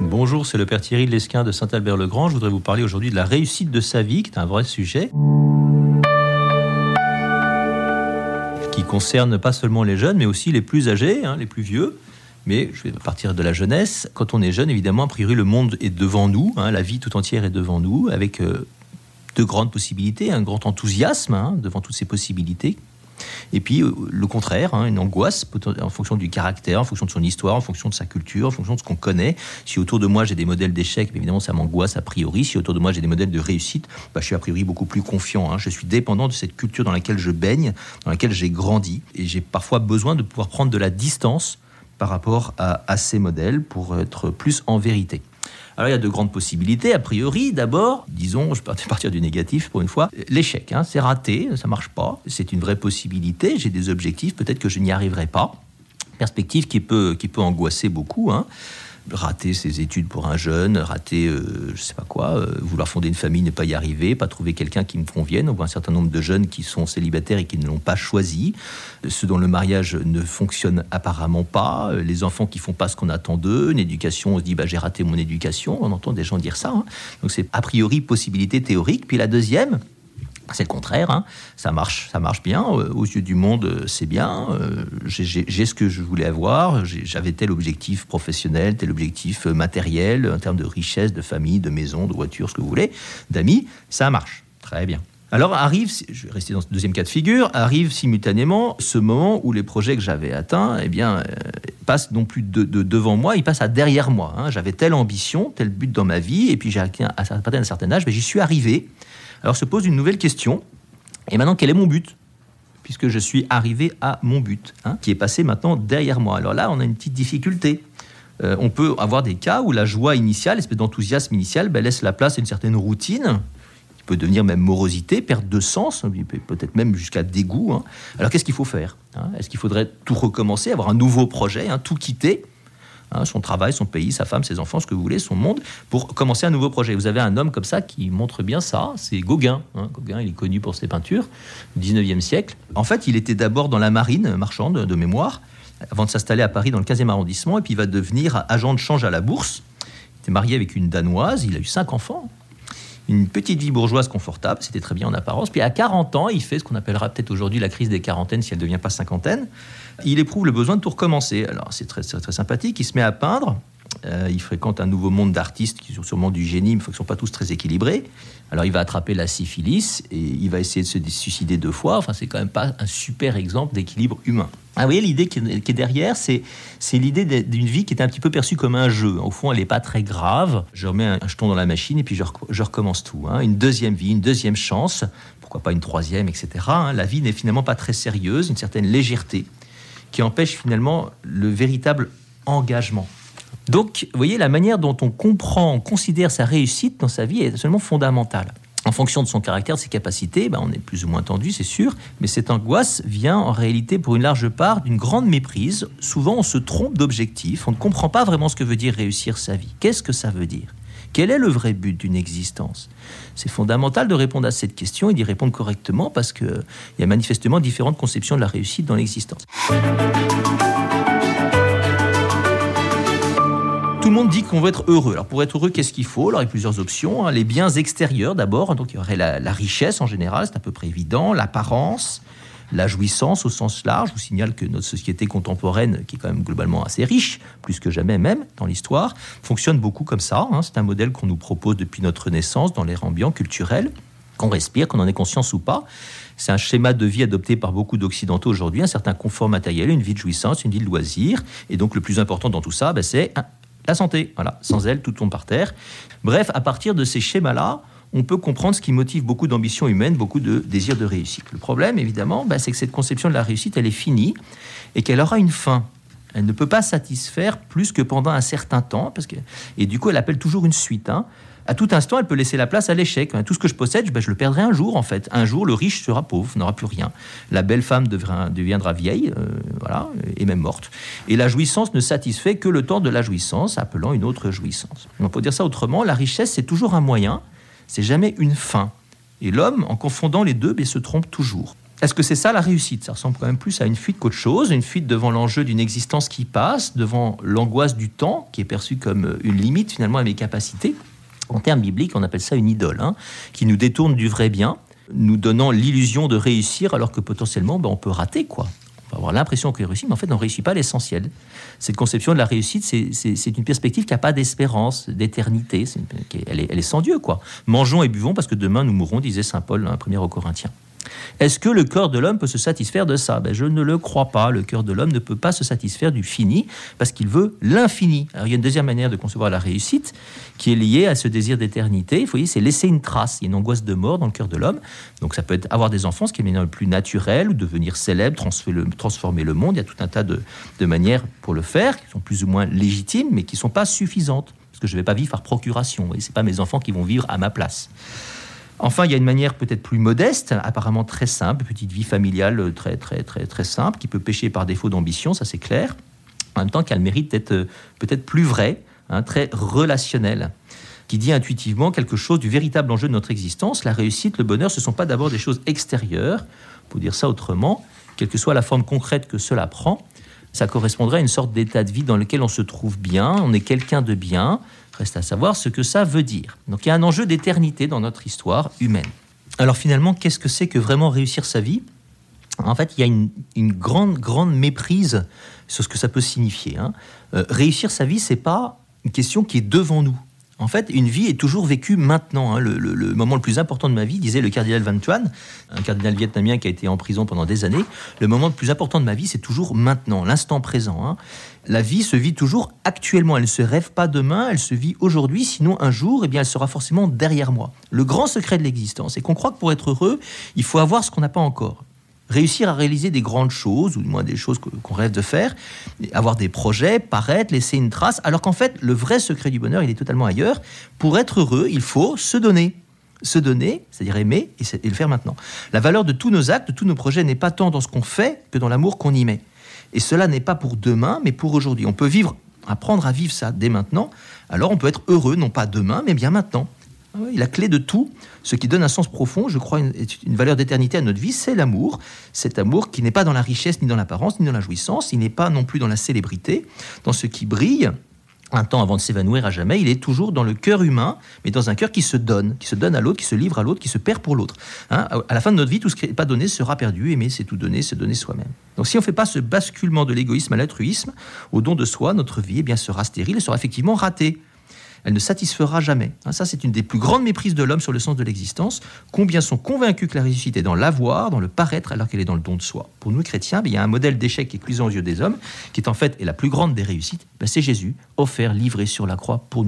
Bonjour, c'est le père Thierry Lesquin de Saint-Albert-le-Grand. Je voudrais vous parler aujourd'hui de la réussite de sa vie, qui est un vrai sujet. Qui concerne pas seulement les jeunes, mais aussi les plus âgés, hein, les plus vieux. Mais je vais partir de la jeunesse. Quand on est jeune, évidemment, a priori, le monde est devant nous, hein, la vie tout entière est devant nous, avec euh, de grandes possibilités, un grand enthousiasme hein, devant toutes ces possibilités et puis euh, le contraire, hein, une angoisse en fonction du caractère, en fonction de son histoire, en fonction de sa culture, en fonction de ce qu'on connaît. Si autour de moi j'ai des modèles d'échec, évidemment ça m'angoisse a priori. Si autour de moi j'ai des modèles de réussite, bah, je suis a priori beaucoup plus confiant. Hein. Je suis dépendant de cette culture dans laquelle je baigne, dans laquelle j'ai grandi. Et j'ai parfois besoin de pouvoir prendre de la distance par rapport à ces modèles pour être plus en vérité. Alors il y a de grandes possibilités. A priori, d'abord, disons, je vais partir du négatif pour une fois, l'échec. Hein, c'est raté, ça marche pas. C'est une vraie possibilité. J'ai des objectifs, peut-être que je n'y arriverai pas. Perspective qui peut, qui peut angoisser beaucoup. Hein rater ses études pour un jeune, rater, euh, je sais pas quoi, euh, vouloir fonder une famille, ne pas y arriver, pas trouver quelqu'un qui me convienne. On voit un certain nombre de jeunes qui sont célibataires et qui ne l'ont pas choisi, ceux dont le mariage ne fonctionne apparemment pas, les enfants qui font pas ce qu'on attend d'eux, une éducation, on se dit bah, j'ai raté mon éducation, on entend des gens dire ça. Hein. Donc c'est a priori possibilité théorique. Puis la deuxième, c'est le contraire, hein. ça marche, ça marche bien. Euh, aux yeux du monde, euh, c'est bien. Euh, j'ai ce que je voulais avoir. J'avais tel objectif professionnel, tel objectif matériel, en termes de richesse, de famille, de maison, de voiture, ce que vous voulez, d'amis. Ça marche, très bien. Alors arrive, je vais rester dans ce deuxième cas de figure, arrive simultanément ce moment où les projets que j'avais atteints, eh bien, passent non plus de, devant moi, ils passent à derrière moi. Hein. J'avais telle ambition, tel but dans ma vie, et puis j'ai atteint à un certain âge, mais j'y suis arrivé. Alors se pose une nouvelle question. Et maintenant, quel est mon but? Puisque je suis arrivé à mon but, hein, qui est passé maintenant derrière moi. Alors là, on a une petite difficulté. Euh, on peut avoir des cas où la joie initiale, l'espèce d'enthousiasme initial, ben, laisse la place à une certaine routine, peut devenir même morosité, perte de sens, peut-être même jusqu'à dégoût. Hein. Alors qu'est-ce qu'il faut faire hein? Est-ce qu'il faudrait tout recommencer, avoir un nouveau projet, tout quitter Hein, son travail, son pays, sa femme, ses enfants, ce que vous voulez, son monde, pour commencer un nouveau projet? Vous avez un homme comme ça qui montre bien ça, c'est Gauguin. Hein. Gauguin, il est connu pour ses peintures du 19e siècle. En fait, il était d'abord dans la marine marchande de mémoire, avant de s'installer à Paris dans le 15e arrondissement, et puis il va devenir agent de change à la bourse. Il était marié avec une Danoise, il a eu cinq enfants une petite vie bourgeoise confortable, c'était très bien en apparence. Puis à 40 ans, il fait ce qu'on appellera peut-être aujourd'hui la crise des quarantaines si elle ne devient pas cinquantaine. Il éprouve le besoin de tout recommencer. Alors c'est très, très, très sympathique, il se met à peindre, euh, il fréquente un nouveau monde d'artistes qui sont sûrement du génie, mais qui ne sont pas tous très équilibrés. Alors il va attraper la syphilis et il va essayer de se suicider deux fois. Enfin, c'est quand même pas un super exemple d'équilibre humain. Ah, vous voyez, l'idée qui est derrière, c'est, l'idée d'une vie qui est un petit peu perçue comme un jeu. Au fond, elle n'est pas très grave. Je remets un jeton dans la machine et puis je, recommence tout. Hein. Une deuxième vie, une deuxième chance, pourquoi pas une troisième, etc. Hein. La vie n'est finalement pas très sérieuse, une certaine légèreté qui empêche finalement le véritable engagement. Donc, vous voyez, la manière dont on comprend, on considère sa réussite dans sa vie est absolument fondamentale. En fonction de son caractère, de ses capacités, ben on est plus ou moins tendu, c'est sûr, mais cette angoisse vient en réalité pour une large part d'une grande méprise. Souvent, on se trompe d'objectif, on ne comprend pas vraiment ce que veut dire réussir sa vie. Qu'est-ce que ça veut dire? Quel est le vrai but d'une existence? C'est fondamental de répondre à cette question et d'y répondre correctement parce qu'il y a manifestement différentes conceptions de la réussite dans l'existence. Monde dit qu'on veut être heureux. Alors pour être heureux, qu'est-ce qu'il faut? Alors il y a plusieurs options. Hein. Les biens extérieurs d'abord, donc il y aurait la, richesse en général, c'est à peu près évident, l'apparence, la jouissance au sens large. Je vous signale que notre société contemporaine, qui est quand même globalement assez riche, plus que jamais même dans l'histoire, fonctionne beaucoup comme ça. Hein. C'est un modèle qu'on nous propose depuis notre naissance dans l'air ambiant culturel, qu'on respire, qu'on en ait conscience ou pas. C'est un schéma de vie adopté par beaucoup d'Occidentaux aujourd'hui, un certain confort matériel, une vie de jouissance, une vie de loisir. Et donc le plus important dans tout ça, ben, c'est la santé. Voilà, sans elle, tout tombe par terre. Bref, à partir de ces schémas-là, on peut comprendre ce qui motive beaucoup d'ambition humaine, beaucoup de désir de réussite. Le problème, évidemment, bah, c'est que cette conception de la réussite, elle est finie et qu'elle aura une fin. Elle ne peut pas satisfaire plus que pendant un certain temps, parce que, et du coup, elle appelle toujours une suite. Hein à tout instant, elle peut laisser la place à l'échec. Tout ce que je possède, ben, je le perdrai un jour, en fait. Un jour, le riche sera pauvre, n'aura plus rien. La belle femme deviendra vieille, euh, voilà, et même morte. Et la jouissance ne satisfait que le temps de la jouissance, appelant une autre jouissance. On peut dire ça autrement, la richesse, c'est toujours un moyen, c'est jamais une fin. Et l'homme, en confondant les deux, ben, se trompe toujours. Est-ce que c'est ça la réussite? Ça ressemble quand même plus à une fuite qu'autre chose, une fuite devant l'enjeu d'une existence qui passe, devant l'angoisse du temps, qui est perçue comme une limite finalement à mes capacités. En termes bibliques, on appelle ça une idole, hein, qui nous détourne du vrai bien, nous donnant l'illusion de réussir alors que potentiellement ben, on peut rater quoi. On va avoir l'impression qu'on réussit, mais en fait on ne réussit pas l'essentiel. Cette conception de la réussite, c'est une perspective qui n'a pas d'espérance, d'éternité. Elle, est sans Dieu quoi. Mangeons et buvons parce que demain nous mourrons, disait saint Paul, un premier aux Corinthiens. Est-ce que le cœur de l'homme peut se satisfaire de ça? Ben, Je ne le crois pas. Le cœur de l'homme ne peut pas se satisfaire du fini parce qu'il veut l'infini. Alors il y a une deuxième manière de concevoir la réussite qui est liée à ce désir d'éternité. Vous voyez, c'est laisser une trace. Il y a une angoisse de mort dans le cœur de l'homme. Donc ça peut être avoir des enfants, ce qui est le plus naturel, ou devenir célèbre, transformer le monde. Il y a tout un tas de, de manières pour le faire qui sont plus ou moins légitimes, mais qui ne sont pas suffisantes. Parce que je ne vais pas vivre par procuration. Ce n'est pas mes enfants qui vont vivre à ma place. Enfin, il y a une manière peut-être plus modeste, apparemment très simple, petite vie familiale très très très très simple, qui peut pécher par défaut d'ambition, ça c'est clair. En même temps, qu'elle mérite d'être euh, peut-être plus vraie, hein, très relationnelle, qui dit intuitivement quelque chose du véritable enjeu de notre existence. La réussite, le bonheur, ce ne sont pas d'abord des choses extérieures, pour dire ça autrement, quelle que soit la forme concrète que cela prend. Ça correspondrait à une sorte d'état de vie dans lequel on se trouve bien, on est quelqu'un de bien, Reste à savoir ce que ça veut dire. Donc il y a un enjeu d'éternité dans notre histoire humaine. Alors finalement, qu'est-ce que c'est que vraiment réussir sa vie? En fait, il y a une, grande, grande méprise sur ce que ça peut signifier. Hein. Euh, réussir sa vie, c'est pas une question qui est devant nous. En fait, une vie est toujours vécue maintenant. Hein. Le, moment le plus important de ma vie, disait le cardinal Van Tuan, un cardinal vietnamien qui a été en prison pendant des années, le moment le plus important de ma vie, c'est toujours maintenant, l'instant présent. Hein. La vie se vit toujours actuellement. Elle ne se rêve pas demain, elle se vit aujourd'hui. Sinon, un jour, eh bien, elle sera forcément derrière moi. Le grand secret de l'existence, est qu'on croit que pour être heureux, il faut avoir ce qu'on n'a pas encore réussir à réaliser des grandes choses, ou du moins des choses qu'on rêve de faire, avoir des projets, paraître, laisser une trace, alors qu'en fait, le vrai secret du bonheur, il est totalement ailleurs. Pour être heureux, il faut se donner. Se donner, c'est-à-dire aimer, et, le faire maintenant. La valeur de tous nos actes, de tous nos projets, n'est pas tant dans ce qu'on fait que dans l'amour qu'on y met. Et cela n'est pas pour demain, mais pour aujourd'hui. On peut vivre, apprendre à vivre ça dès maintenant. Alors on peut être heureux, non pas demain, mais bien maintenant. Ah la clé de tout, ce qui donne un sens profond, je crois, une, une valeur d'éternité à notre vie, c'est l'amour. Cet amour qui n'est pas dans la richesse, ni dans l'apparence, ni dans la jouissance, il n'est pas non plus dans la célébrité, dans ce qui brille, un temps avant de s'évanouir à jamais, il est toujours dans le cœur humain, mais dans un cœur qui se donne, qui se donne à l'autre, qui se livre à l'autre, qui se perd pour l'autre. Hein, à la fin de notre vie, tout ce qui n'est pas donné sera perdu. Aimer, c'est tout donner, se donner soi-même. Donc si on ne fait pas ce basculement de l'égoïsme à l'altruisme, au don de soi, notre vie eh bien, sera stérile et sera effectivement ratée elle ne satisfera jamais. Hein, ça, c'est une des plus grandes méprises de l'homme sur le sens de l'existence. Combien sont convaincus que la réussite est dans l'avoir, dans le paraître, alors qu'elle est dans le don de soi? Pour nous chrétiens, ben, il y a un modèle d'échec qui est aux yeux des hommes, qui est en fait la plus grande des réussites. Ben, c'est Jésus, offert, livré sur la croix pour nous.